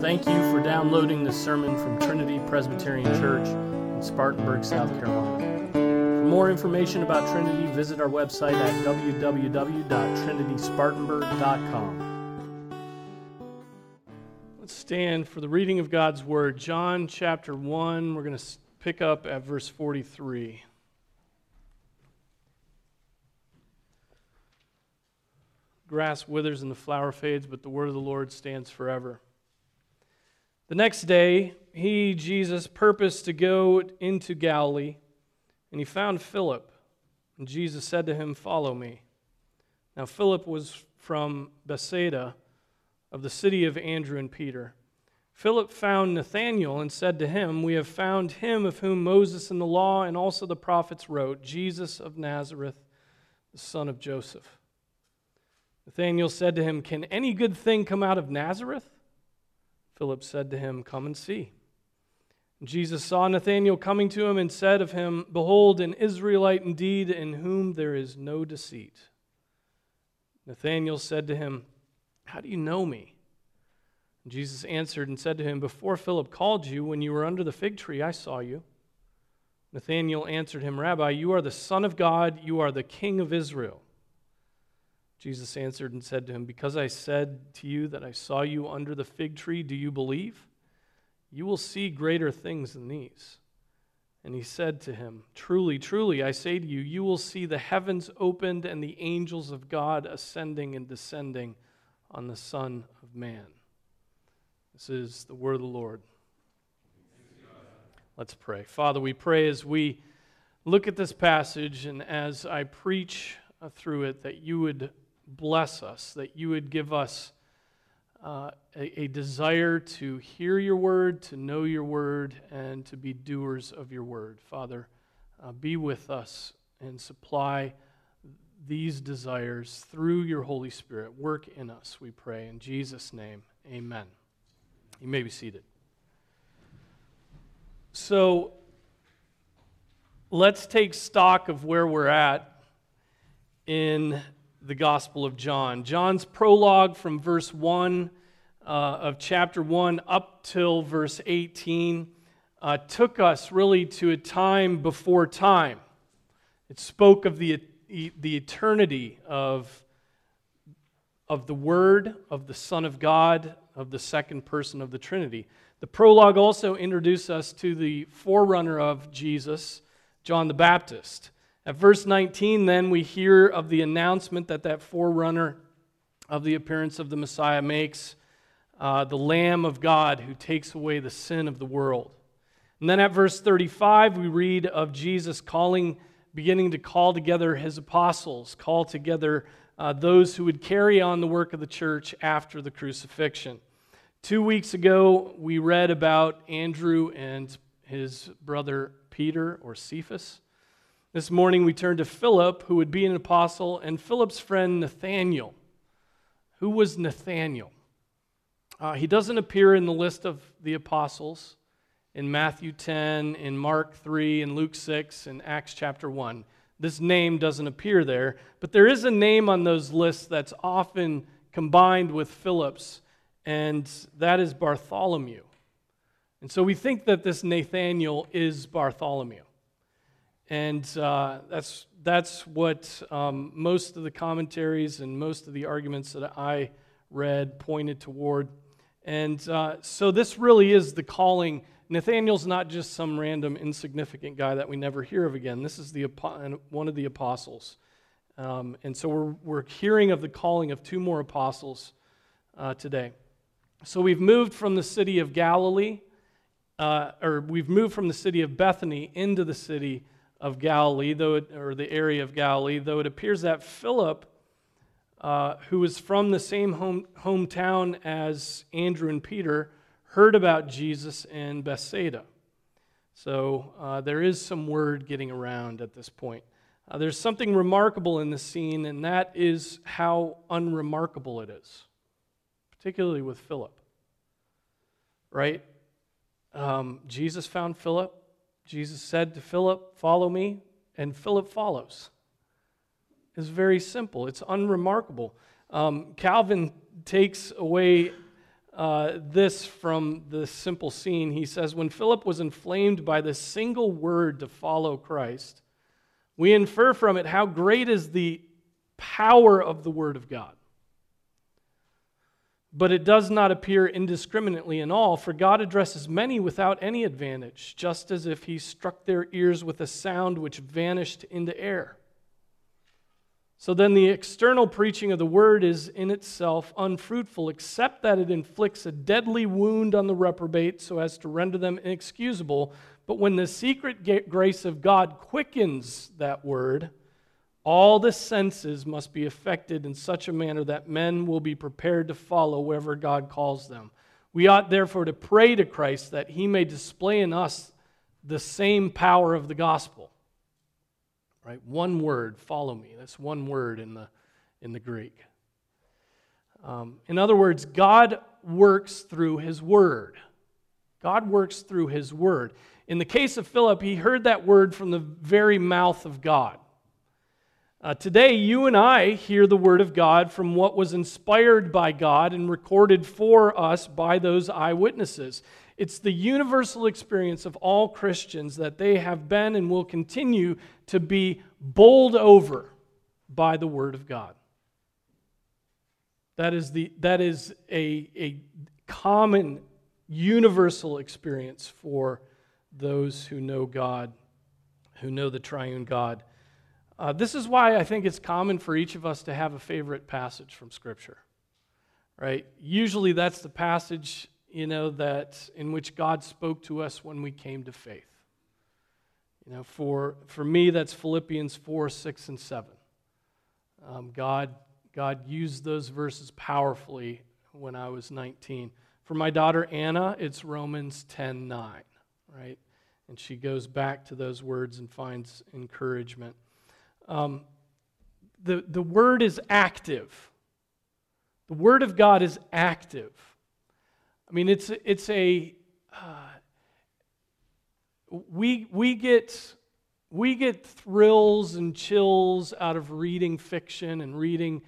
Thank you for downloading this sermon from Trinity Presbyterian Church in Spartanburg, South Carolina. For more information about Trinity, visit our website at www.trinityspartanburg.com. Let's stand for the reading of God's Word. John chapter 1, we're going to pick up at verse 43. Grass withers and the flower fades, but the word of the Lord stands forever. The next day, he, Jesus, purposed to go into Galilee, and he found Philip. And Jesus said to him, Follow me. Now, Philip was from Bethsaida, of the city of Andrew and Peter. Philip found Nathanael and said to him, We have found him of whom Moses in the law and also the prophets wrote, Jesus of Nazareth, the son of Joseph. Nathanael said to him, Can any good thing come out of Nazareth? Philip said to him, Come and see. Jesus saw Nathanael coming to him and said of him, Behold, an Israelite indeed, in whom there is no deceit. Nathanael said to him, How do you know me? Jesus answered and said to him, Before Philip called you, when you were under the fig tree, I saw you. Nathanael answered him, Rabbi, you are the Son of God, you are the King of Israel. Jesus answered and said to him, Because I said to you that I saw you under the fig tree, do you believe? You will see greater things than these. And he said to him, Truly, truly, I say to you, you will see the heavens opened and the angels of God ascending and descending on the Son of Man. This is the word of the Lord. Let's pray. Father, we pray as we look at this passage and as I preach uh, through it that you would bless us, that you would give us uh, a, a, desire to hear your word, to know your word, and to be doers of your word. Father, uh, be with us and supply these desires through your Holy Spirit. Work in us, we pray. In Jesus' name, amen. You may be seated. So, let's take stock of where we're at in the Gospel of John. John's prologue from verse 1 uh, of chapter 1 up till verse 18 uh, took us really to a time before time. It spoke of the, the eternity of, of the Word, of the Son of God, of the second person of the Trinity. The prologue also introduced us to the forerunner of Jesus, John the Baptist. At verse 19, then, we hear of the announcement that that forerunner of the appearance of the Messiah makes uh, the Lamb of God who takes away the sin of the world. And then at verse 35, we read of Jesus calling, beginning to call together his apostles, call together uh, those who would carry on the work of the church after the crucifixion. Two weeks ago, we read about Andrew and his brother Peter or Cephas. This morning we turn to Philip, who would be an apostle, and Philip's friend Nathanael. Who was Nathanael? Uh, he doesn't appear in the list of the apostles in Matthew 10, in Mark 3, in Luke 6, in Acts chapter 1. This name doesn't appear there, but there is a name on those lists that's often combined with Philip's, and that is Bartholomew. And so we think that this Nathanael is Bartholomew. And uh, that's, that's what um, most of the commentaries and most of the arguments that I read pointed toward. And uh, so this really is the calling. Nathanael's not just some random insignificant guy that we never hear of again. This is the, one of the apostles. Um, and so we're, we're hearing of the calling of two more apostles uh, today. So we've moved from the city of Galilee, uh, or we've moved from the city of Bethany into the city of Galilee, though it, or the area of Galilee, though it appears that Philip, uh, who was from the same home, hometown as Andrew and Peter, heard about Jesus in Bethsaida. So uh, there is some word getting around at this point. Uh, there's something remarkable in this scene, and that is how unremarkable it is, particularly with Philip. Right? Um, Jesus found Philip. Jesus said to Philip, Follow me, and Philip follows. It's very simple, it's unremarkable. Um, Calvin takes away uh, this from the simple scene. He says, When Philip was inflamed by the single word to follow Christ, we infer from it how great is the power of the Word of God. But it does not appear indiscriminately in all, for God addresses many without any advantage, just as if he struck their ears with a sound which vanished into air. So then, the external preaching of the word is in itself unfruitful, except that it inflicts a deadly wound on the reprobate so as to render them inexcusable. But when the secret grace of God quickens that word, all the senses must be affected in such a manner that men will be prepared to follow wherever God calls them. We ought therefore to pray to Christ that he may display in us the same power of the gospel Right? One word, follow me. That's one word in the, in the Greek. Um, in other words, God works through his word. God works through his word. In the case of Philip, he heard that word from the very mouth of God. Uh, today, you and I hear the word of God from what was inspired by God and recorded for us by those eyewitnesses. It's the universal experience of all Christians that they have been and will continue to be bowled over by the Word of God. That is, the, that is a, a common, universal experience for those who know God, who know the triune God. Uh, this is why I think it's common for each of us to have a favorite passage from Scripture. Right? Usually that's the passage you know, that in which God spoke to us when we came to faith. You know, for, for me, that's Philippians 4, 6, and 7. Um, God, God used those verses powerfully when I was 19. For my daughter Anna, it's Romans 10, 9, right? And she goes back to those words and finds encouragement. Um, the, the word is active. The word of God is active. I mean, it's, it's a, uh, we, we, get, we get thrills and chills out of reading fiction and reading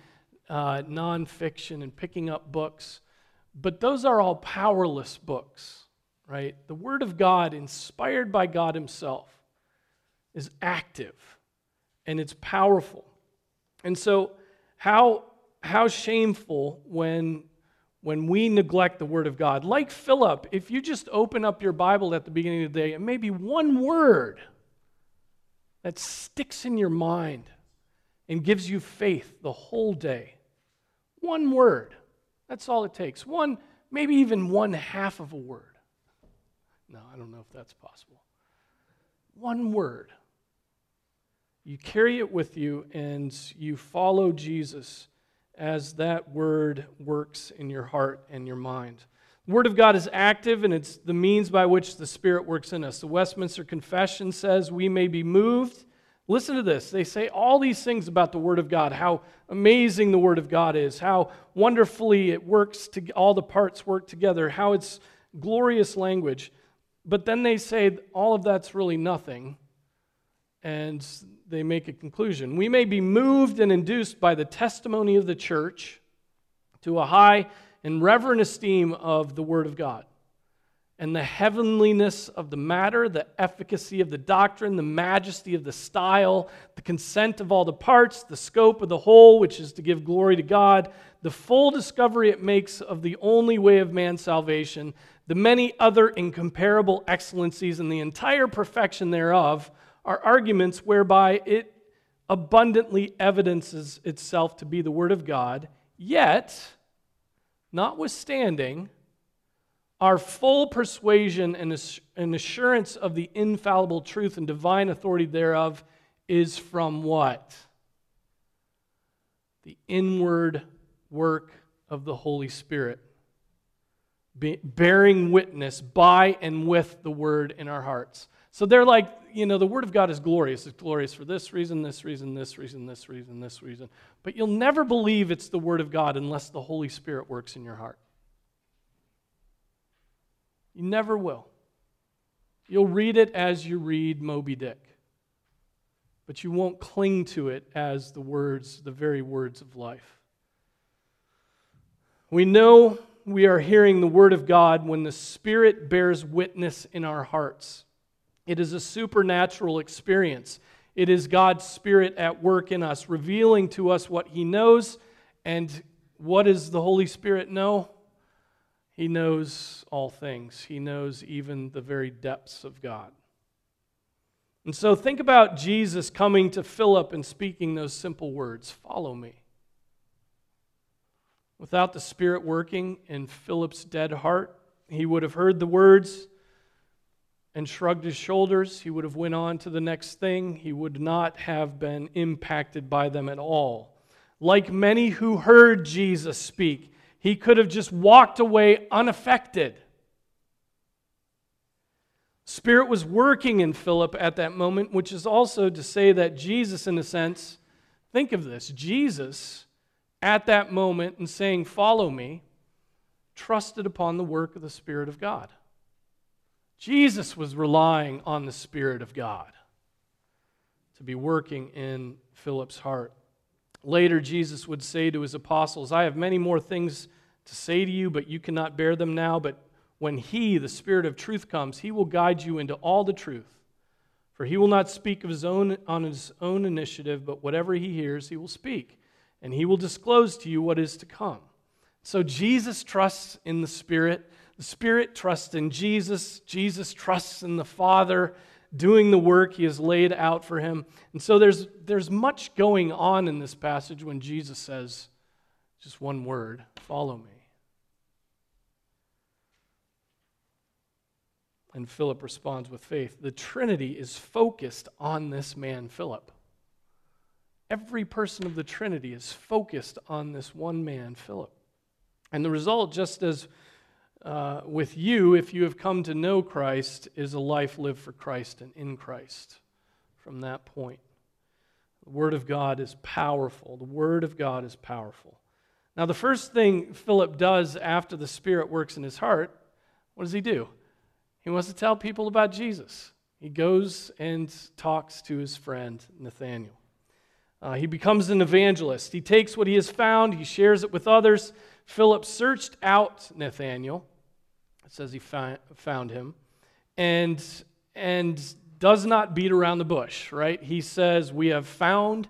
uh, nonfiction and picking up books, but those are all powerless books, right? The Word of God, inspired by God Himself, is active and it's powerful. And so, how, how shameful when when we neglect the Word of God. Like Philip, if you just open up your Bible at the beginning of the day and maybe one word that sticks in your mind and gives you faith the whole day, one word, that's all it takes. One, maybe even one half of a word. No, I don't know if that's possible. One word. You carry it with you and you follow Jesus as that word works in your heart and your mind. The Word of God is active, and it's the means by which the Spirit works in us. The Westminster Confession says we may be moved. Listen to this. They say all these things about the Word of God, how amazing the Word of God is, how wonderfully it works, to, all the parts work together, how it's glorious language. But then they say all of that's really nothing. And they make a conclusion. We may be moved and induced by the testimony of the church to a high and reverent esteem of the Word of God and the heavenliness of the matter, the efficacy of the doctrine, the majesty of the style, the consent of all the parts, the scope of the whole, which is to give glory to God, the full discovery it makes of the only way of man's salvation, the many other incomparable excellencies, and the entire perfection thereof are arguments whereby it abundantly evidences itself to be the Word of God, yet, notwithstanding, our full persuasion and assurance of the infallible truth and divine authority thereof is from what? The inward work of the Holy Spirit, bearing witness by and with the Word in our hearts. So they're like, you know, the Word of God is glorious. It's glorious for this reason, this reason, this reason, this reason, this reason. But you'll never believe it's the Word of God unless the Holy Spirit works in your heart. You never will. You'll read it as you read Moby Dick, but you won't cling to it as the words, the very words of life. We know we are hearing the Word of God when the Spirit bears witness in our hearts. It is a supernatural experience. It is God's Spirit at work in us, revealing to us what He knows. And what does the Holy Spirit know? He knows all things, He knows even the very depths of God. And so think about Jesus coming to Philip and speaking those simple words Follow me. Without the Spirit working in Philip's dead heart, he would have heard the words and shrugged his shoulders. He would have went on to the next thing. He would not have been impacted by them at all. Like many who heard Jesus speak, he could have just walked away unaffected. Spirit was working in Philip at that moment, which is also to say that Jesus, in a sense, think of this Jesus, at that moment, and saying, Follow me, trusted upon the work of the Spirit of God. Jesus was relying on the Spirit of God to be working in Philip's heart. Later, Jesus would say to his apostles, I have many more things to say to you, but you cannot bear them now. But when He, the Spirit of truth, comes, He will guide you into all the truth. For He will not speak of his own, on His own initiative, but whatever He hears, He will speak, and He will disclose to you what is to come. So Jesus trusts in the Spirit. The Spirit trusts in Jesus. Jesus trusts in the Father doing the work He has laid out for Him. And so there's, there's much going on in this passage when Jesus says just one word follow me. And Philip responds with faith. The Trinity is focused on this man, Philip. Every person of the Trinity is focused on this one man, Philip. And the result, just as uh, with you, if you have come to know Christ, is a life lived for Christ and in Christ from that point. The Word of God is powerful. The Word of God is powerful. Now, the first thing Philip does after the Spirit works in his heart, what does he do? He wants to tell people about Jesus. He goes and talks to his friend Nathanael. Uh, he becomes an evangelist. He takes what he has found, he shares it with others. Philip searched out Nathanael. It says he found him. And, and does not beat around the bush, right? He says, We have found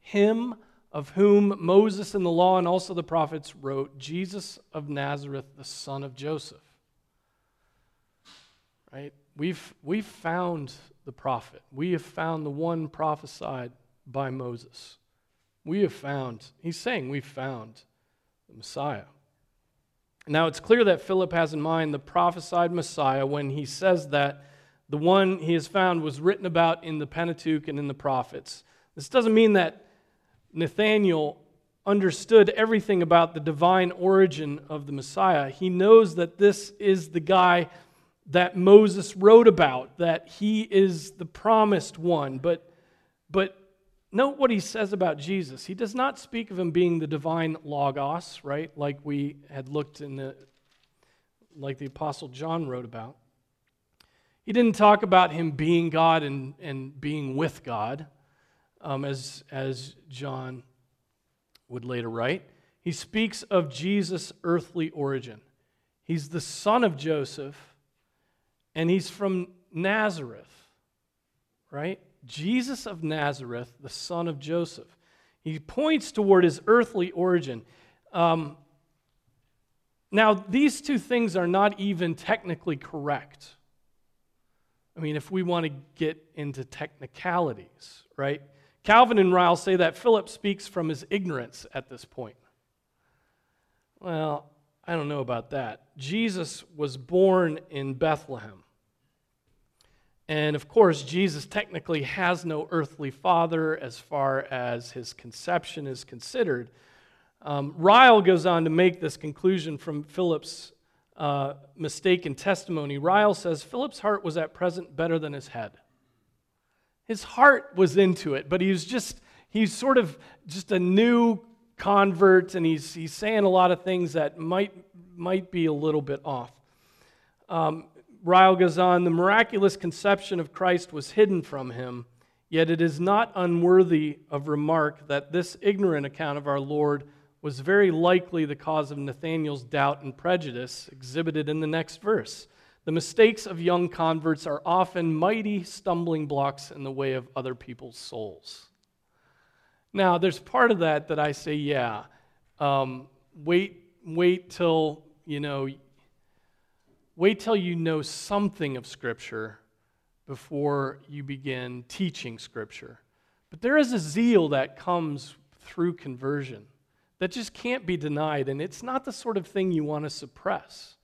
him of whom Moses and the law and also the prophets wrote, Jesus of Nazareth, the son of Joseph. Right? We've, we've found the prophet. We have found the one prophesied by Moses. We have found, he's saying we've found the Messiah. Now it's clear that Philip has in mind the prophesied Messiah when he says that the one he has found was written about in the Pentateuch and in the prophets. This doesn't mean that Nathanael understood everything about the divine origin of the Messiah. He knows that this is the guy that Moses wrote about, that he is the promised one. But, but note what he says about Jesus. He does not speak of him being the divine Logos, right? Like we had looked in the, like the Apostle John wrote about. He didn't talk about him being God and, and being with God, um, as, as John would later write. He speaks of Jesus' earthly origin. He's the son of Joseph and he's from Nazareth, right? Jesus of Nazareth, the son of Joseph. He points toward his earthly origin. Um, now, these two things are not even technically correct. I mean, if we want to get into technicalities, right? Calvin and Ryle say that Philip speaks from his ignorance at this point. Well, I don't know about that. Jesus was born in Bethlehem. And of course, Jesus technically has no earthly father as far as his conception is considered. Um, Ryle goes on to make this conclusion from Philip's uh, mistaken testimony. Ryle says Philip's heart was at present better than his head. His heart was into it, but he was just, he's sort of just a new convert, and he's, he's saying a lot of things that might, might be a little bit off. Um, Ryle goes on the miraculous conception of Christ was hidden from him, yet it is not unworthy of remark that this ignorant account of our Lord was very likely the cause of Nathanael's doubt and prejudice exhibited in the next verse. The mistakes of young converts are often mighty stumbling blocks in the way of other people's souls. Now, there's part of that that I say, yeah, um, wait, wait till, you know, wait till you know something of Scripture before you begin teaching Scripture. But there is a zeal that comes through conversion that just can't be denied, and it's not the sort of thing you want to suppress,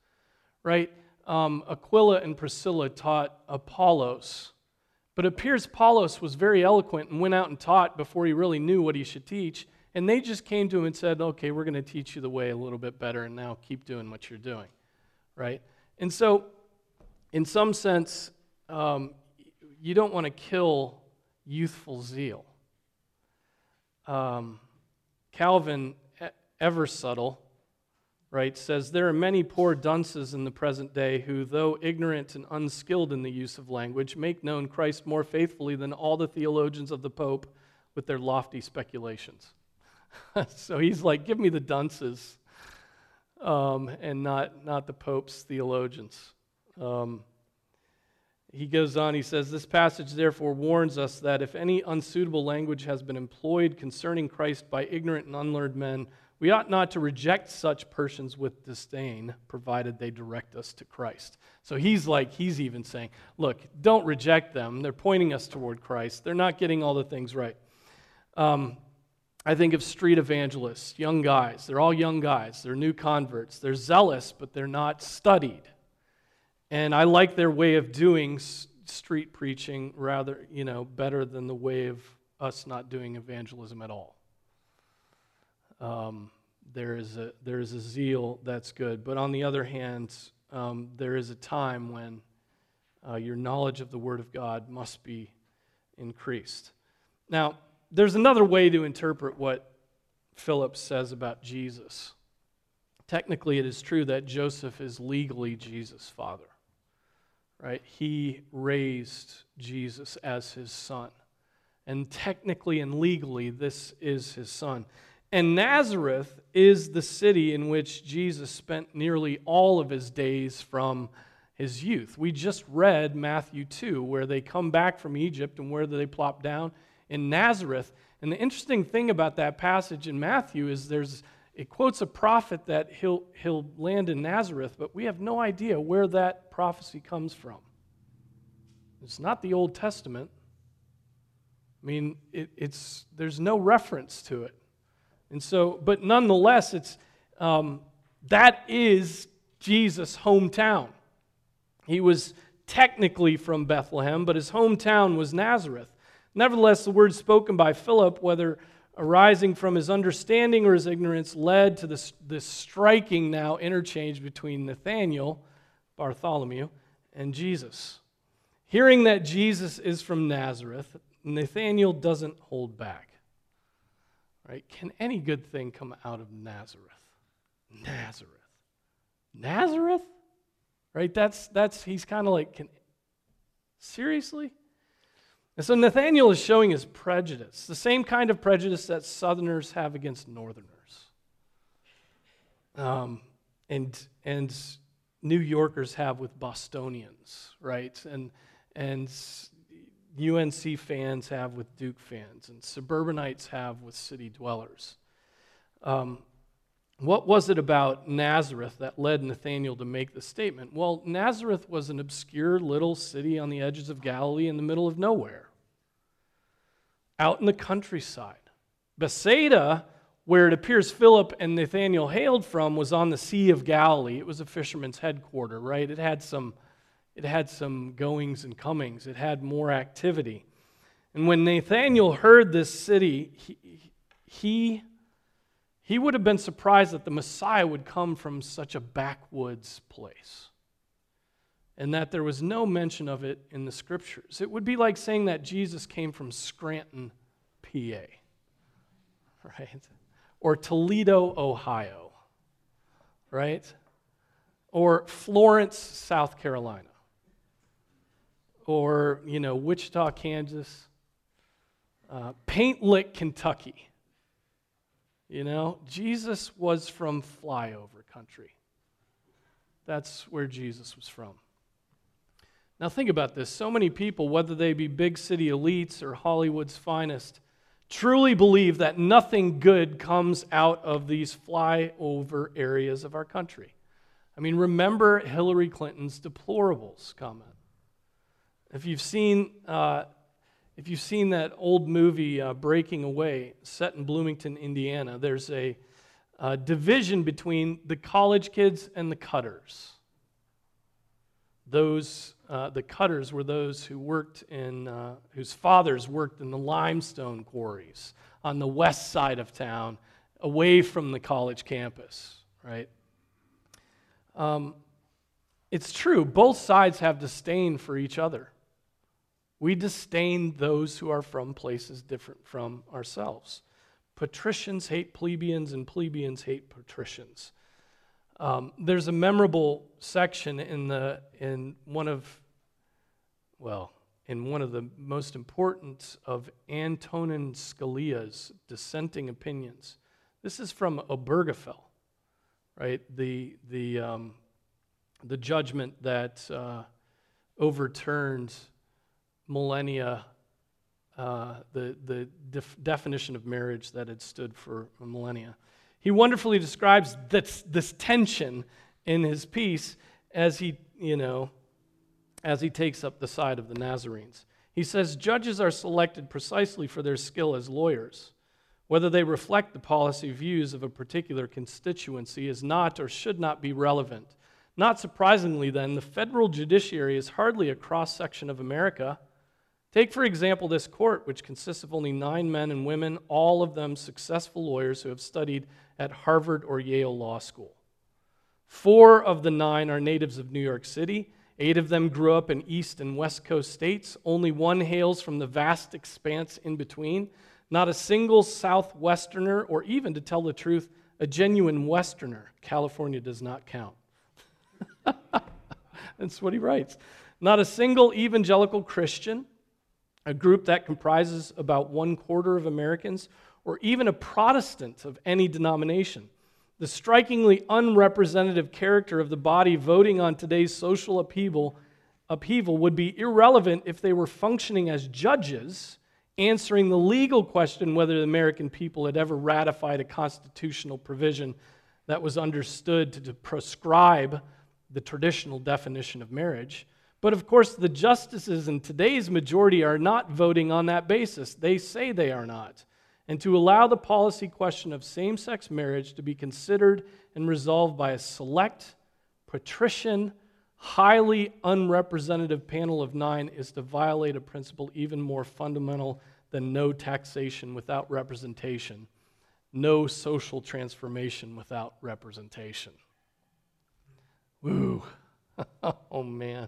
right? Um, Aquila and Priscilla taught Apollos, but it appears Apollos was very eloquent and went out and taught before he really knew what he should teach, and they just came to him and said, Okay, we're going to teach you the way a little bit better, and now keep doing what you're doing, right? And so, in some sense, um, you don't want to kill youthful zeal. Um, Calvin ever subtle, right, says there are many poor dunces in the present day who, though ignorant and unskilled in the use of language, make known Christ more faithfully than all the theologians of the Pope with their lofty speculations. so he's like, give me the dunces um, and not, not the Pope's theologians. Um, he goes on, he says, This passage therefore warns us that if any unsuitable language has been employed concerning Christ by ignorant and unlearned men, we ought not to reject such persons with disdain, provided they direct us to Christ. So he's like, he's even saying, look, don't reject them. They're pointing us toward Christ. They're not getting all the things right. Um, I think of street evangelists, young guys. They're all young guys. They're new converts. They're zealous, but they're not studied. And I like their way of doing street preaching rather, you know, better than the way of us not doing evangelism at all um, there, is a, there is a zeal that's good. But on the other hand, um, there is a time when uh, your knowledge of the Word of God must be increased. Now, there's another way to interpret what Philip says about Jesus. Technically, it is true that Joseph is legally Jesus' father, right? He raised Jesus as his son. And technically and legally, this is his son. And Nazareth is the city in which Jesus spent nearly all of his days from his youth. We just read Matthew 2, where they come back from Egypt and where they plop down in Nazareth. And the interesting thing about that passage in Matthew is there's it quotes a prophet that he'll, he'll land in Nazareth, but we have no idea where that prophecy comes from. It's not the Old Testament. I mean, it, it's, there's no reference to it. And so, but nonetheless, it's, um, that is Jesus' hometown. He was technically from Bethlehem, but his hometown was Nazareth. Nevertheless, the words spoken by Philip, whether arising from his understanding or his ignorance, led to this, this striking now interchange between Nathanael, Bartholomew, and Jesus. Hearing that Jesus is from Nazareth, Nathanael doesn't hold back. Right? Can any good thing come out of Nazareth? Nazareth. Nazareth? Right? That's that's he's kind of like can seriously? And so Nathanael is showing his prejudice, the same kind of prejudice that Southerners have against Northerners. Um, and and New Yorkers have with Bostonians, right? And and UNC fans have with Duke fans, and suburbanites have with city dwellers. Um, what was it about Nazareth that led Nathanael to make the statement? Well, Nazareth was an obscure little city on the edges of Galilee in the middle of nowhere, out in the countryside. Bethsaida, where it appears Philip and Nathanael hailed from, was on the Sea of Galilee. It was a fisherman's headquarters, right? It had some it had some goings and comings, it had more activity. And when Nathanael heard this city, he, he, he would have been surprised that the Messiah would come from such a backwoods place and that there was no mention of it in the scriptures. It would be like saying that Jesus came from Scranton, PA, right? Or Toledo, Ohio, right? Or Florence, South Carolina or, you know, Wichita, Kansas, uh, Paint Lick, Kentucky. You know, Jesus was from flyover country. That's where Jesus was from. Now, think about this. So many people, whether they be big city elites or Hollywood's finest, truly believe that nothing good comes out of these flyover areas of our country. I mean, remember Hillary Clinton's deplorables comment. If you've seen, uh, if you've seen that old movie, uh, Breaking Away, set in Bloomington, Indiana, there's a uh, division between the college kids and the cutters. Those, uh, the cutters were those who worked in, uh, whose fathers worked in the limestone quarries on the west side of town, away from the college campus, right? Um, it's true, both sides have disdain for each other. We disdain those who are from places different from ourselves. Patricians hate plebeians, and plebeians hate patricians. Um, there's a memorable section in, the, in one of, well, in one of the most important of Antonin Scalia's dissenting opinions. This is from Obergefell right? The, the, um, the judgment that uh, overturned millennia, uh, the, the def- definition of marriage that had stood for millennia. He wonderfully describes this, this tension in his piece as he, you know, as he takes up the side of the Nazarenes. He says, Judges are selected precisely for their skill as lawyers. Whether they reflect the policy views of a particular constituency is not or should not be relevant. Not surprisingly, then, the federal judiciary is hardly a cross section of America. Take, for example, this court, which consists of only nine men and women, all of them successful lawyers who have studied at Harvard or Yale Law School. Four of the nine are natives of New York City. Eight of them grew up in East and West Coast states. Only one hails from the vast expanse in between. Not a single Southwesterner, or even to tell the truth, a genuine Westerner. California does not count. That's what he writes. Not a single evangelical Christian, a group that comprises about one quarter of Americans, or even a Protestant of any denomination. The strikingly unrepresentative character of the body voting on today's social upheaval, upheaval would be irrelevant if they were functioning as judges answering the legal question whether the American people had ever ratified a constitutional provision that was understood to prescribe the traditional definition of marriage. But of course, the justices in today's majority are not voting on that basis. They say they are not. And to allow the policy question of same sex marriage to be considered and resolved by a select, patrician, highly unrepresentative panel of nine is to violate a principle even more fundamental than no taxation without representation, no social transformation without representation. Woo. oh, man.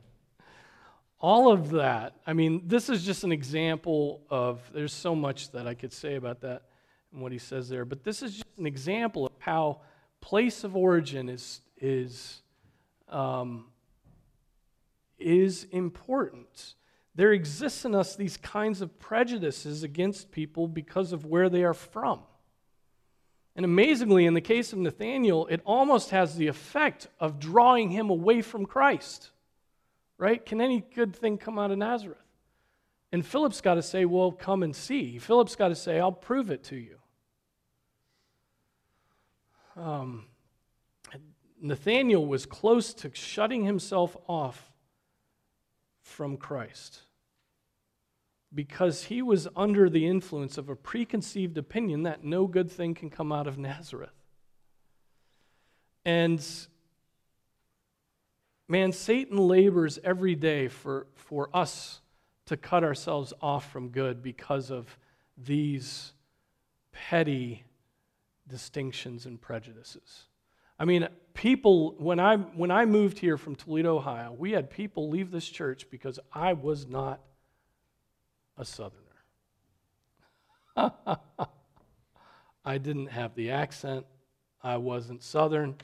All of that, I mean, this is just an example of, there's so much that I could say about that and what he says there, but this is just an example of how place of origin is, is um, is important. There exists in us these kinds of prejudices against people because of where they are from. And amazingly, in the case of Nathanael, it almost has the effect of drawing him away from Christ. Right? Can any good thing come out of Nazareth? And Philip's got to say, Well, come and see. Philip's got to say, I'll prove it to you. Um, Nathanael was close to shutting himself off from Christ because he was under the influence of a preconceived opinion that no good thing can come out of Nazareth. And man, Satan labors every day for, for us to cut ourselves off from good because of these petty distinctions and prejudices. I mean, people, when I, when I moved here from Toledo, Ohio, we had people leave this church because I was not a Southerner. I didn't have the accent. I wasn't Southern.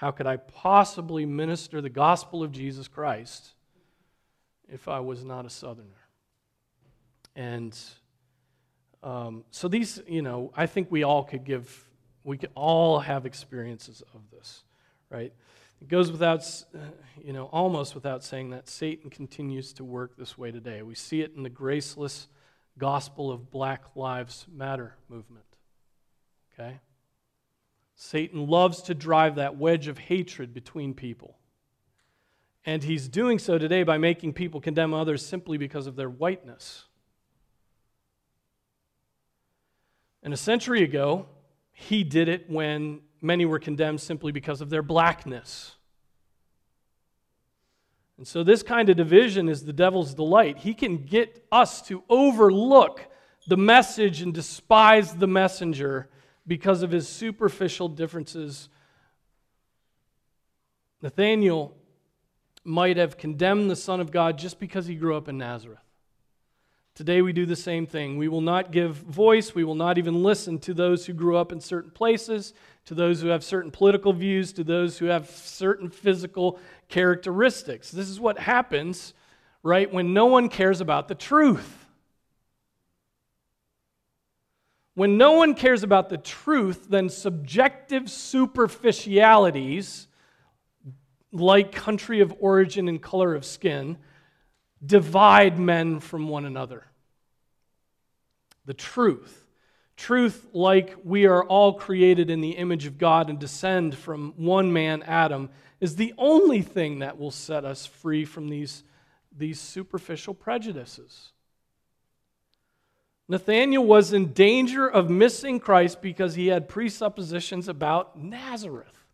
How could I possibly minister the gospel of Jesus Christ if I was not a Southerner? And um, so these, you know, I think we all could give We can all have experiences of this, right? It goes without, uh, you know, almost without saying that Satan continues to work this way today. We see it in the graceless gospel of Black Lives Matter movement. Okay? Satan loves to drive that wedge of hatred between people. And he's doing so today by making people condemn others simply because of their whiteness. And a century ago, he did it when many were condemned simply because of their blackness. And so, this kind of division is the devil's delight. He can get us to overlook the message and despise the messenger because of his superficial differences. Nathanael might have condemned the Son of God just because he grew up in Nazareth. Today we do the same thing. We will not give voice, we will not even listen to those who grew up in certain places, to those who have certain political views, to those who have certain physical characteristics. This is what happens, right, when no one cares about the truth. When no one cares about the truth, then subjective superficialities, like country of origin and color of skin, divide men from one another. The truth. Truth, like we are all created in the image of God and descend from one man, Adam, is the only thing that will set us free from these, these superficial prejudices. Nathanael was in danger of missing Christ because he had presuppositions about Nazareth.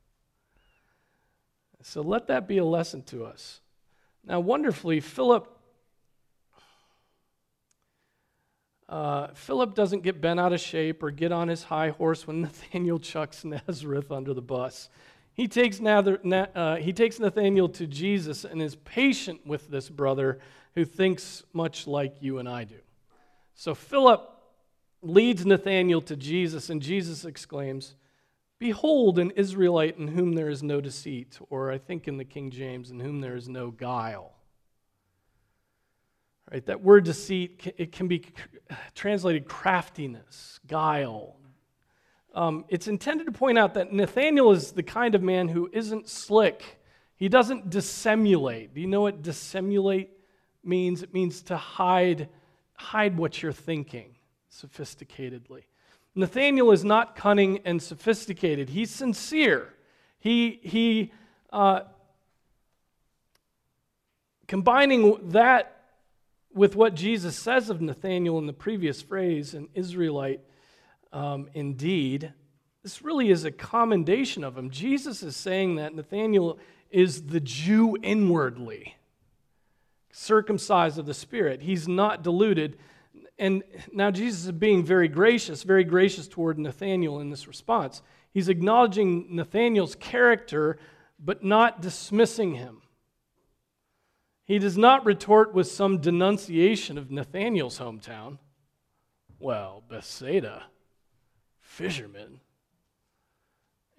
So let that be a lesson to us. Now, wonderfully, Philip Uh, Philip doesn't get bent out of shape or get on his high horse when Nathanael chucks Nazareth under the bus. He takes, Nather, uh, he takes Nathanael to Jesus and is patient with this brother who thinks much like you and I do. So Philip leads Nathanael to Jesus, and Jesus exclaims, Behold, an Israelite in whom there is no deceit, or I think in the King James, in whom there is no guile. Right? That word deceit, it can be translated craftiness, guile. Um, it's intended to point out that Nathanael is the kind of man who isn't slick. He doesn't dissimulate. Do you know what dissimulate means? It means to hide, hide what you're thinking sophisticatedly. Nathanael is not cunning and sophisticated. He's sincere. He, he uh, combining that with what Jesus says of Nathanael in the previous phrase, an Israelite um, indeed, this really is a commendation of him. Jesus is saying that Nathanael is the Jew inwardly, circumcised of the Spirit. He's not deluded. And now Jesus is being very gracious, very gracious toward Nathanael in this response. He's acknowledging Nathanael's character, but not dismissing him. He does not retort with some denunciation of Nathanael's hometown. Well, Bethsaida, fishermen.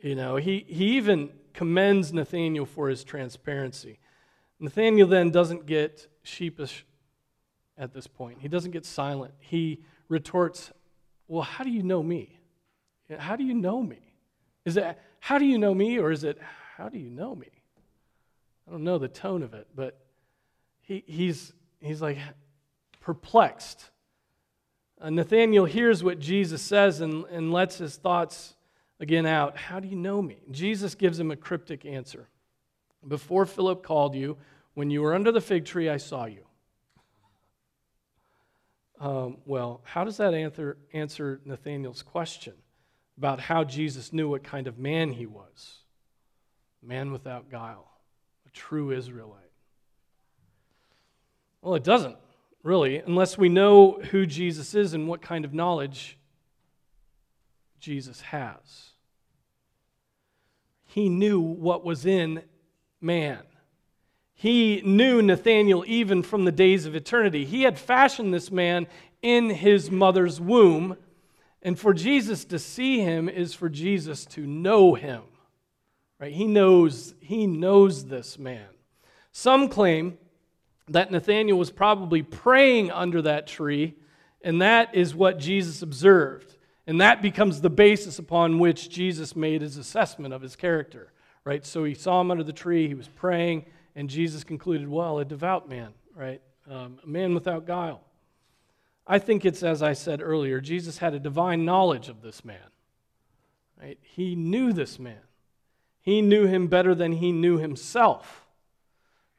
You know, he, he even commends Nathanael for his transparency. Nathanael then doesn't get sheepish at this point. He doesn't get silent. He retorts, Well, how do you know me? How do you know me? Is it, how do you know me, or is it, how do you know me? I don't know the tone of it, but he, he's, he's like perplexed. Uh, Nathanael hears what Jesus says and, and lets his thoughts again out. How do you know me? Jesus gives him a cryptic answer. Before Philip called you, when you were under the fig tree, I saw you. Um, well, how does that answer, answer Nathanael's question about how Jesus knew what kind of man he was? Man without guile, a true Israelite. Well, it doesn't, really, unless we know who Jesus is and what kind of knowledge Jesus has. He knew what was in man. He knew Nathanael even from the days of eternity. He had fashioned this man in his mother's womb. And for Jesus to see him is for Jesus to know him. Right? He knows, he knows this man. Some claim that Nathanael was probably praying under that tree, and that is what Jesus observed. And that becomes the basis upon which Jesus made his assessment of his character, right? So he saw him under the tree, he was praying, and Jesus concluded, well, a devout man, right? Um, a man without guile. I think it's as I said earlier, Jesus had a divine knowledge of this man. Right? He knew this man. He knew him better than he knew himself.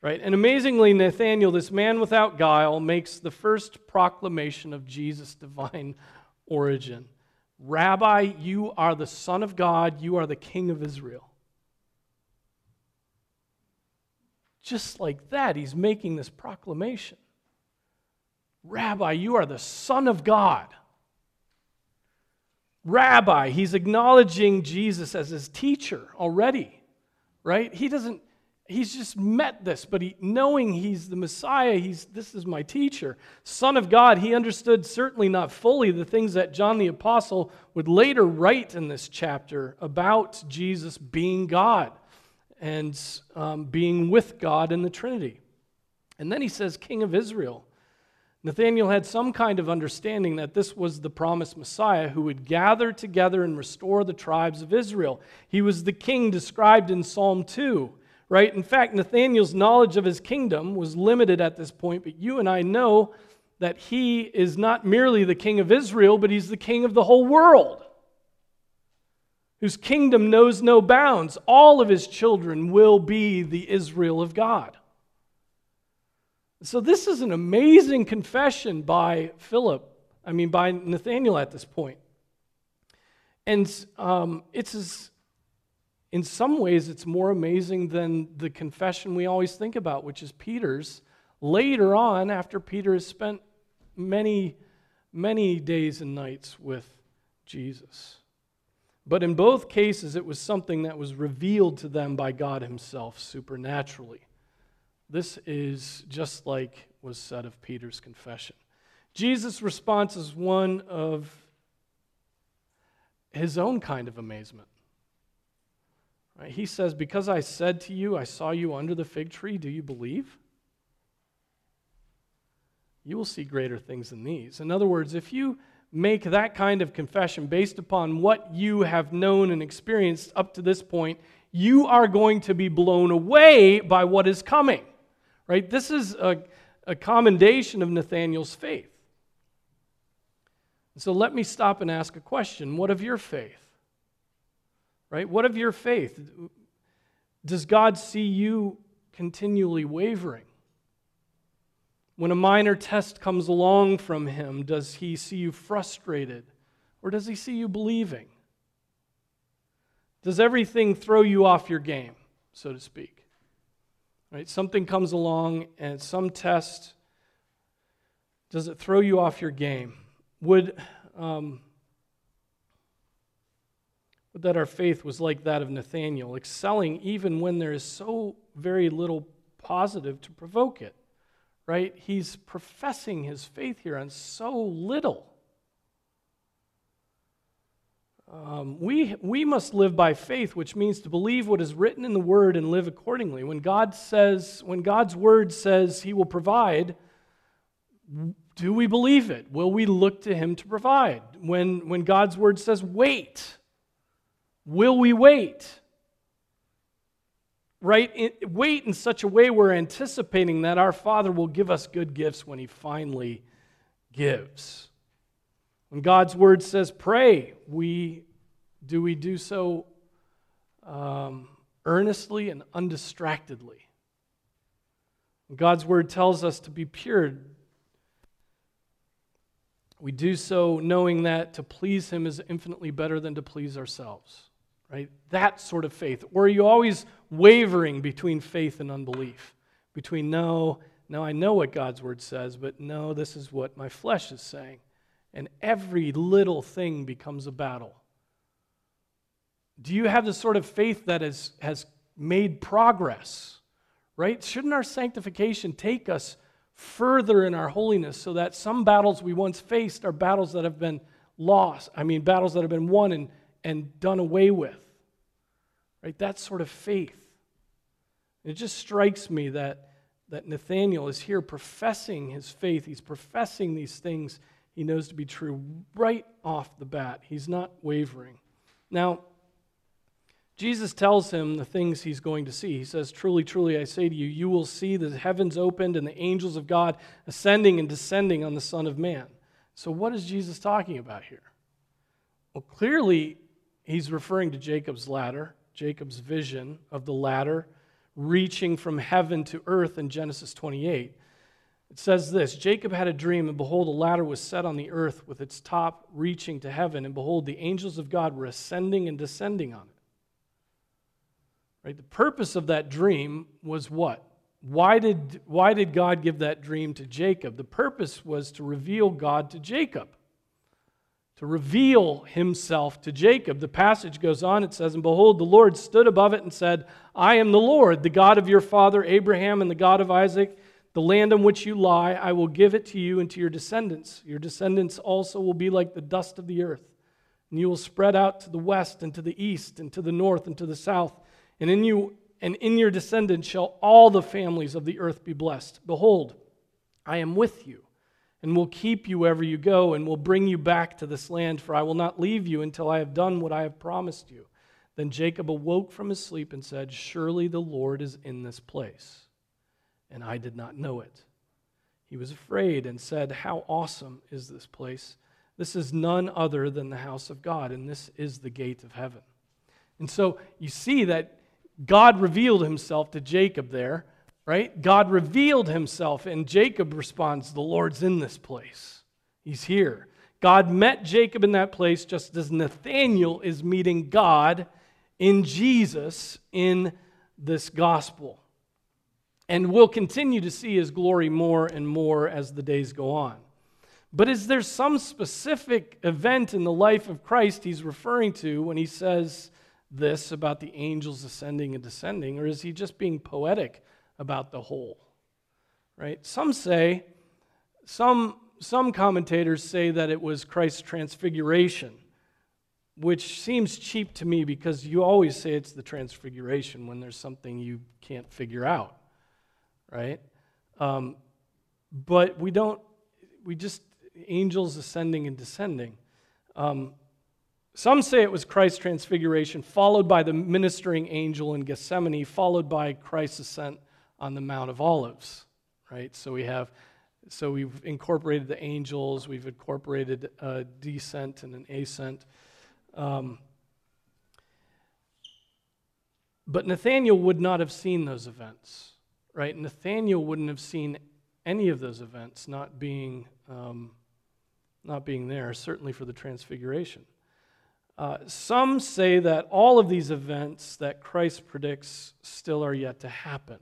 Right? And amazingly, Nathanael, this man without guile, makes the first proclamation of Jesus' divine origin. Rabbi, you are the Son of God, you are the King of Israel. Just like that, he's making this proclamation. Rabbi, you are the Son of God. Rabbi, he's acknowledging Jesus as his teacher already, right? He doesn't, he's just met this, but he, knowing he's the Messiah, he's, this is my teacher. Son of God, he understood certainly not fully the things that John the Apostle would later write in this chapter about Jesus being God and um, being with God in the Trinity. And then he says, King of Israel. Nathanael had some kind of understanding that this was the promised Messiah who would gather together and restore the tribes of Israel. He was the king described in Psalm 2, right? In fact, Nathanael's knowledge of his kingdom was limited at this point, but you and I know that he is not merely the king of Israel, but he's the king of the whole world, whose kingdom knows no bounds. All of his children will be the Israel of God. So, this is an amazing confession by Philip, I mean, by Nathanael at this point. And um, it's as, in some ways, it's more amazing than the confession we always think about, which is Peter's. Later on, after Peter has spent many, many days and nights with Jesus. But in both cases, it was something that was revealed to them by God Himself supernaturally. This is just like was said of Peter's confession. Jesus' response is one of his own kind of amazement. Right? He says, Because I said to you, I saw you under the fig tree, do you believe? You will see greater things than these. In other words, if you make that kind of confession based upon what you have known and experienced up to this point, you are going to be blown away by what is coming. Right? This is a, a commendation of Nathanael's faith. So let me stop and ask a question. What of your faith? Right? What of your faith? Does God see you continually wavering? When a minor test comes along from him, does he see you frustrated or does he see you believing? Does everything throw you off your game, so to speak? Right? Something comes along and some test. Does it throw you off your game? Would, um, would that our faith was like that of Nathanael, excelling even when there is so very little positive to provoke it? Right? He's professing his faith here on so little. Um, we, we must live by faith, which means to believe what is written in the Word and live accordingly. When God says, when God's Word says He will provide, do we believe it? Will we look to Him to provide? When, when God's Word says wait, will we wait? Right? Wait in such a way we're anticipating that our Father will give us good gifts when He finally gives. When God's word says pray, we, do we do so um, earnestly and undistractedly? When God's word tells us to be pure, we do so knowing that to please Him is infinitely better than to please ourselves, right? That sort of faith. Or are you always wavering between faith and unbelief? Between, no, no, I know what God's word says, but no, this is what my flesh is saying and every little thing becomes a battle? Do you have the sort of faith that has, has made progress? Right? Shouldn't our sanctification take us further in our holiness so that some battles we once faced are battles that have been lost? I mean, battles that have been won and, and done away with. Right? That sort of faith. It just strikes me that, that Nathanael is here professing his faith. He's professing these things he knows to be true right off the bat. He's not wavering. Now, Jesus tells him the things he's going to see. He says, Truly, truly, I say to you, you will see the heavens opened and the angels of God ascending and descending on the Son of Man. So, what is Jesus talking about here? Well, clearly, he's referring to Jacob's ladder, Jacob's vision of the ladder reaching from heaven to earth in Genesis 28. It says this Jacob had a dream, and behold, a ladder was set on the earth with its top reaching to heaven, and behold, the angels of God were ascending and descending on it. Right? The purpose of that dream was what? Why did, why did God give that dream to Jacob? The purpose was to reveal God to Jacob, to reveal himself to Jacob. The passage goes on, it says, And behold, the Lord stood above it and said, I am the Lord, the God of your father Abraham and the God of Isaac. The land on which you lie, I will give it to you and to your descendants. Your descendants also will be like the dust of the earth. And you will spread out to the west and to the east and to the north and to the south and in you and in your descendants shall all the families of the earth be blessed. Behold, I am with you, and will keep you wherever you go, and will bring you back to this land, for I will not leave you until I have done what I have promised you. Then Jacob awoke from his sleep and said, Surely the Lord is in this place, and I did not know it. He was afraid and said, How awesome is this place! This is none other than the house of God, and this is the gate of heaven. And so you see that God revealed himself to Jacob there, right? God revealed himself, and Jacob responds, The Lord's in this place. He's here. God met Jacob in that place just as Nathanael is meeting God in Jesus in this gospel. And we'll continue to see his glory more and more as the days go on. But is there some specific event in the life of Christ he's referring to when he says, this about the angels ascending and descending, or is he just being poetic about the whole? Right? Some say, some, some commentators say that it was Christ's transfiguration, which seems cheap to me because you always say it's the transfiguration when there's something you can't figure out, right? Um, but we don't, we just, angels ascending and descending. Um, some say it was Christ's transfiguration, followed by the ministering angel in Gethsemane, followed by Christ's ascent on the Mount of Olives. Right? So we have, so we've incorporated the angels, we've incorporated a descent and an ascent. Um, but Nathanael would not have seen those events, right? Nathanael wouldn't have seen any of those events not being, um, not being there, certainly for the transfiguration. Uh, some say that all of these events that Christ predicts still are yet to happen.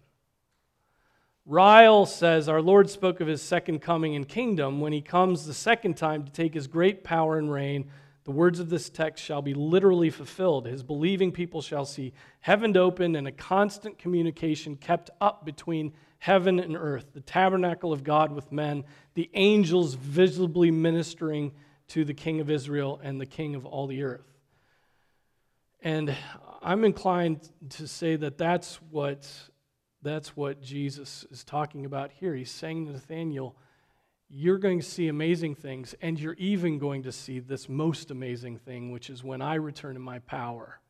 Ryle says our Lord spoke of his second coming and kingdom when he comes the second time to take his great power and reign. The words of this text shall be literally fulfilled. His believing people shall see heaven opened and a constant communication kept up between heaven and earth, the tabernacle of God with men, the angels visibly ministering to the King of Israel and the King of all the earth. And I'm inclined to say that that's what, that's what Jesus is talking about here. He's saying to Nathanael, You're going to see amazing things, and you're even going to see this most amazing thing, which is when I return in my power.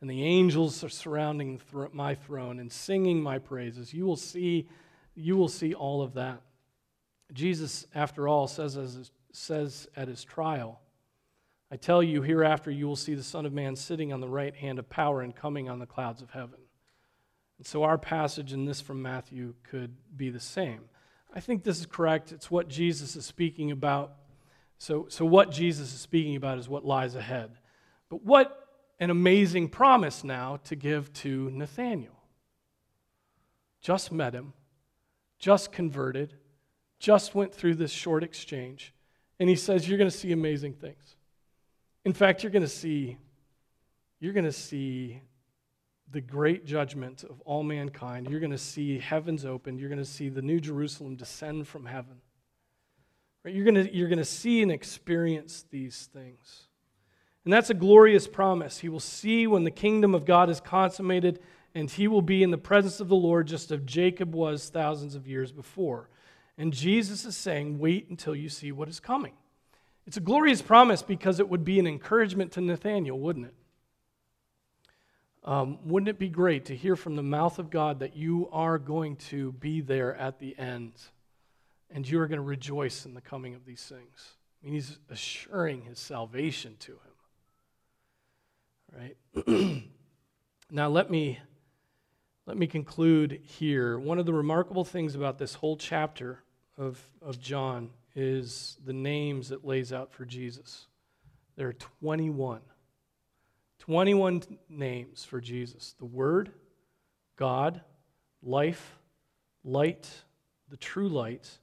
And the angels are surrounding my throne and singing my praises. You will see, you will see all of that. Jesus, after all, says, as, says at his trial, I tell you, hereafter you will see the Son of Man sitting on the right hand of power and coming on the clouds of heaven. And so our passage in this from Matthew could be the same. I think this is correct. It's what Jesus is speaking about. So, so what Jesus is speaking about is what lies ahead. But what an amazing promise now to give to Nathanael. Just met him, just converted, just went through this short exchange, and he says, You're going to see amazing things. In fact, you're going to see you're going to see the great judgment of all mankind. You're going to see heavens opened. You're going to see the new Jerusalem descend from heaven. Right? You're, going to, you're going to see and experience these things. And that's a glorious promise. He will see when the kingdom of God is consummated, and he will be in the presence of the Lord just as Jacob was thousands of years before. And Jesus is saying, wait until you see what is coming. It's a glorious promise because it would be an encouragement to Nathanael, wouldn't it? Um, wouldn't it be great to hear from the mouth of God that you are going to be there at the end and you are going to rejoice in the coming of these things? I mean, he's assuring his salvation to him. Right? now, let me, let me conclude here. One of the remarkable things about this whole chapter of, of John is the names it lays out for Jesus. There are 21. 21 names for Jesus the Word, God, life, light, the true light,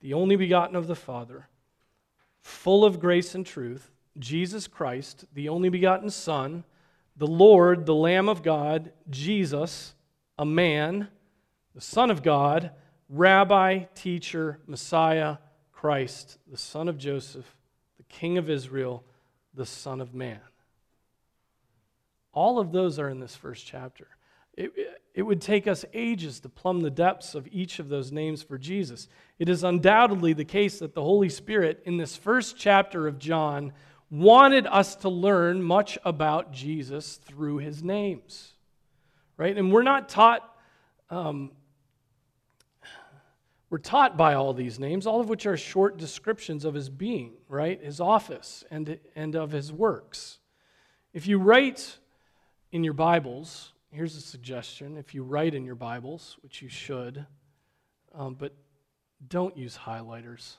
the only begotten of the Father, full of grace and truth, Jesus Christ, the only begotten Son, the Lord, the Lamb of God, Jesus, a man, the Son of God, Rabbi, teacher, Messiah, Christ, the Son of Joseph, the King of Israel, the Son of Man. All of those are in this first chapter. It, it would take us ages to plumb the depths of each of those names for Jesus. It is undoubtedly the case that the Holy Spirit, in this first chapter of John, wanted us to learn much about Jesus through his names. Right? And we're not taught um, we're taught by all these names, all of which are short descriptions of his being, right? His office and, and of his works. If you write in your Bibles, here's a suggestion if you write in your Bibles, which you should, um, but don't use highlighters.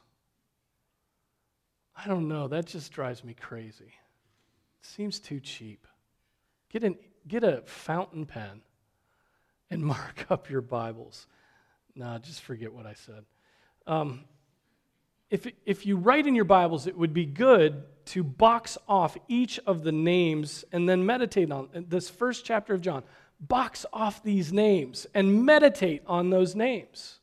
I don't know, that just drives me crazy. It seems too cheap. Get, an, get a fountain pen and mark up your Bibles. No, just forget what I said. Um, if, if you write in your Bibles, it would be good to box off each of the names and then meditate on this first chapter of John. Box off these names and meditate on those names.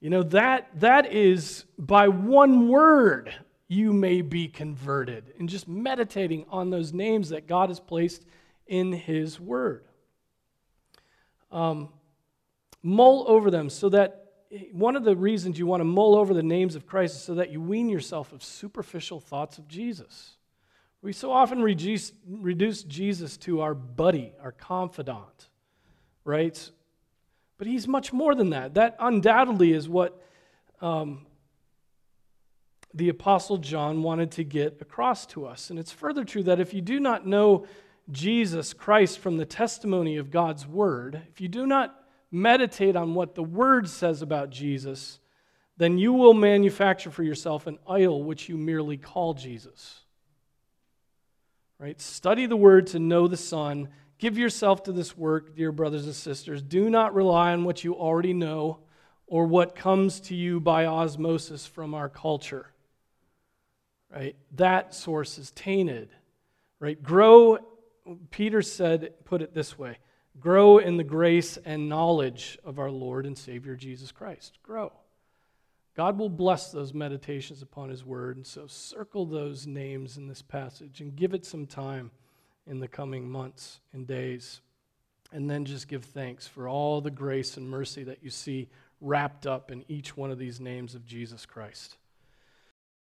You know, that, that is by one word you may be converted And just meditating on those names that God has placed in His Word. Um, mull over them so that one of the reasons you want to mull over the names of Christ is so that you wean yourself of superficial thoughts of Jesus. We so often reduce, reduce Jesus to our buddy, our confidant, right? But he's much more than that. That undoubtedly is what um, the Apostle John wanted to get across to us. And it's further true that if you do not know Jesus Christ from the testimony of God's Word, if you do not meditate on what the Word says about Jesus, then you will manufacture for yourself an idol which you merely call Jesus. Right? Study the Word to know the Son. Give yourself to this work, dear brothers and sisters. Do not rely on what you already know or what comes to you by osmosis from our culture. Right? That source is tainted. Right? Grow, Peter said, put it this way Grow in the grace and knowledge of our Lord and Savior Jesus Christ. Grow. God will bless those meditations upon His Word, and so circle those names in this passage and give it some time in the coming months and days. And then just give thanks for all the grace and mercy that you see wrapped up in each one of these names of Jesus Christ.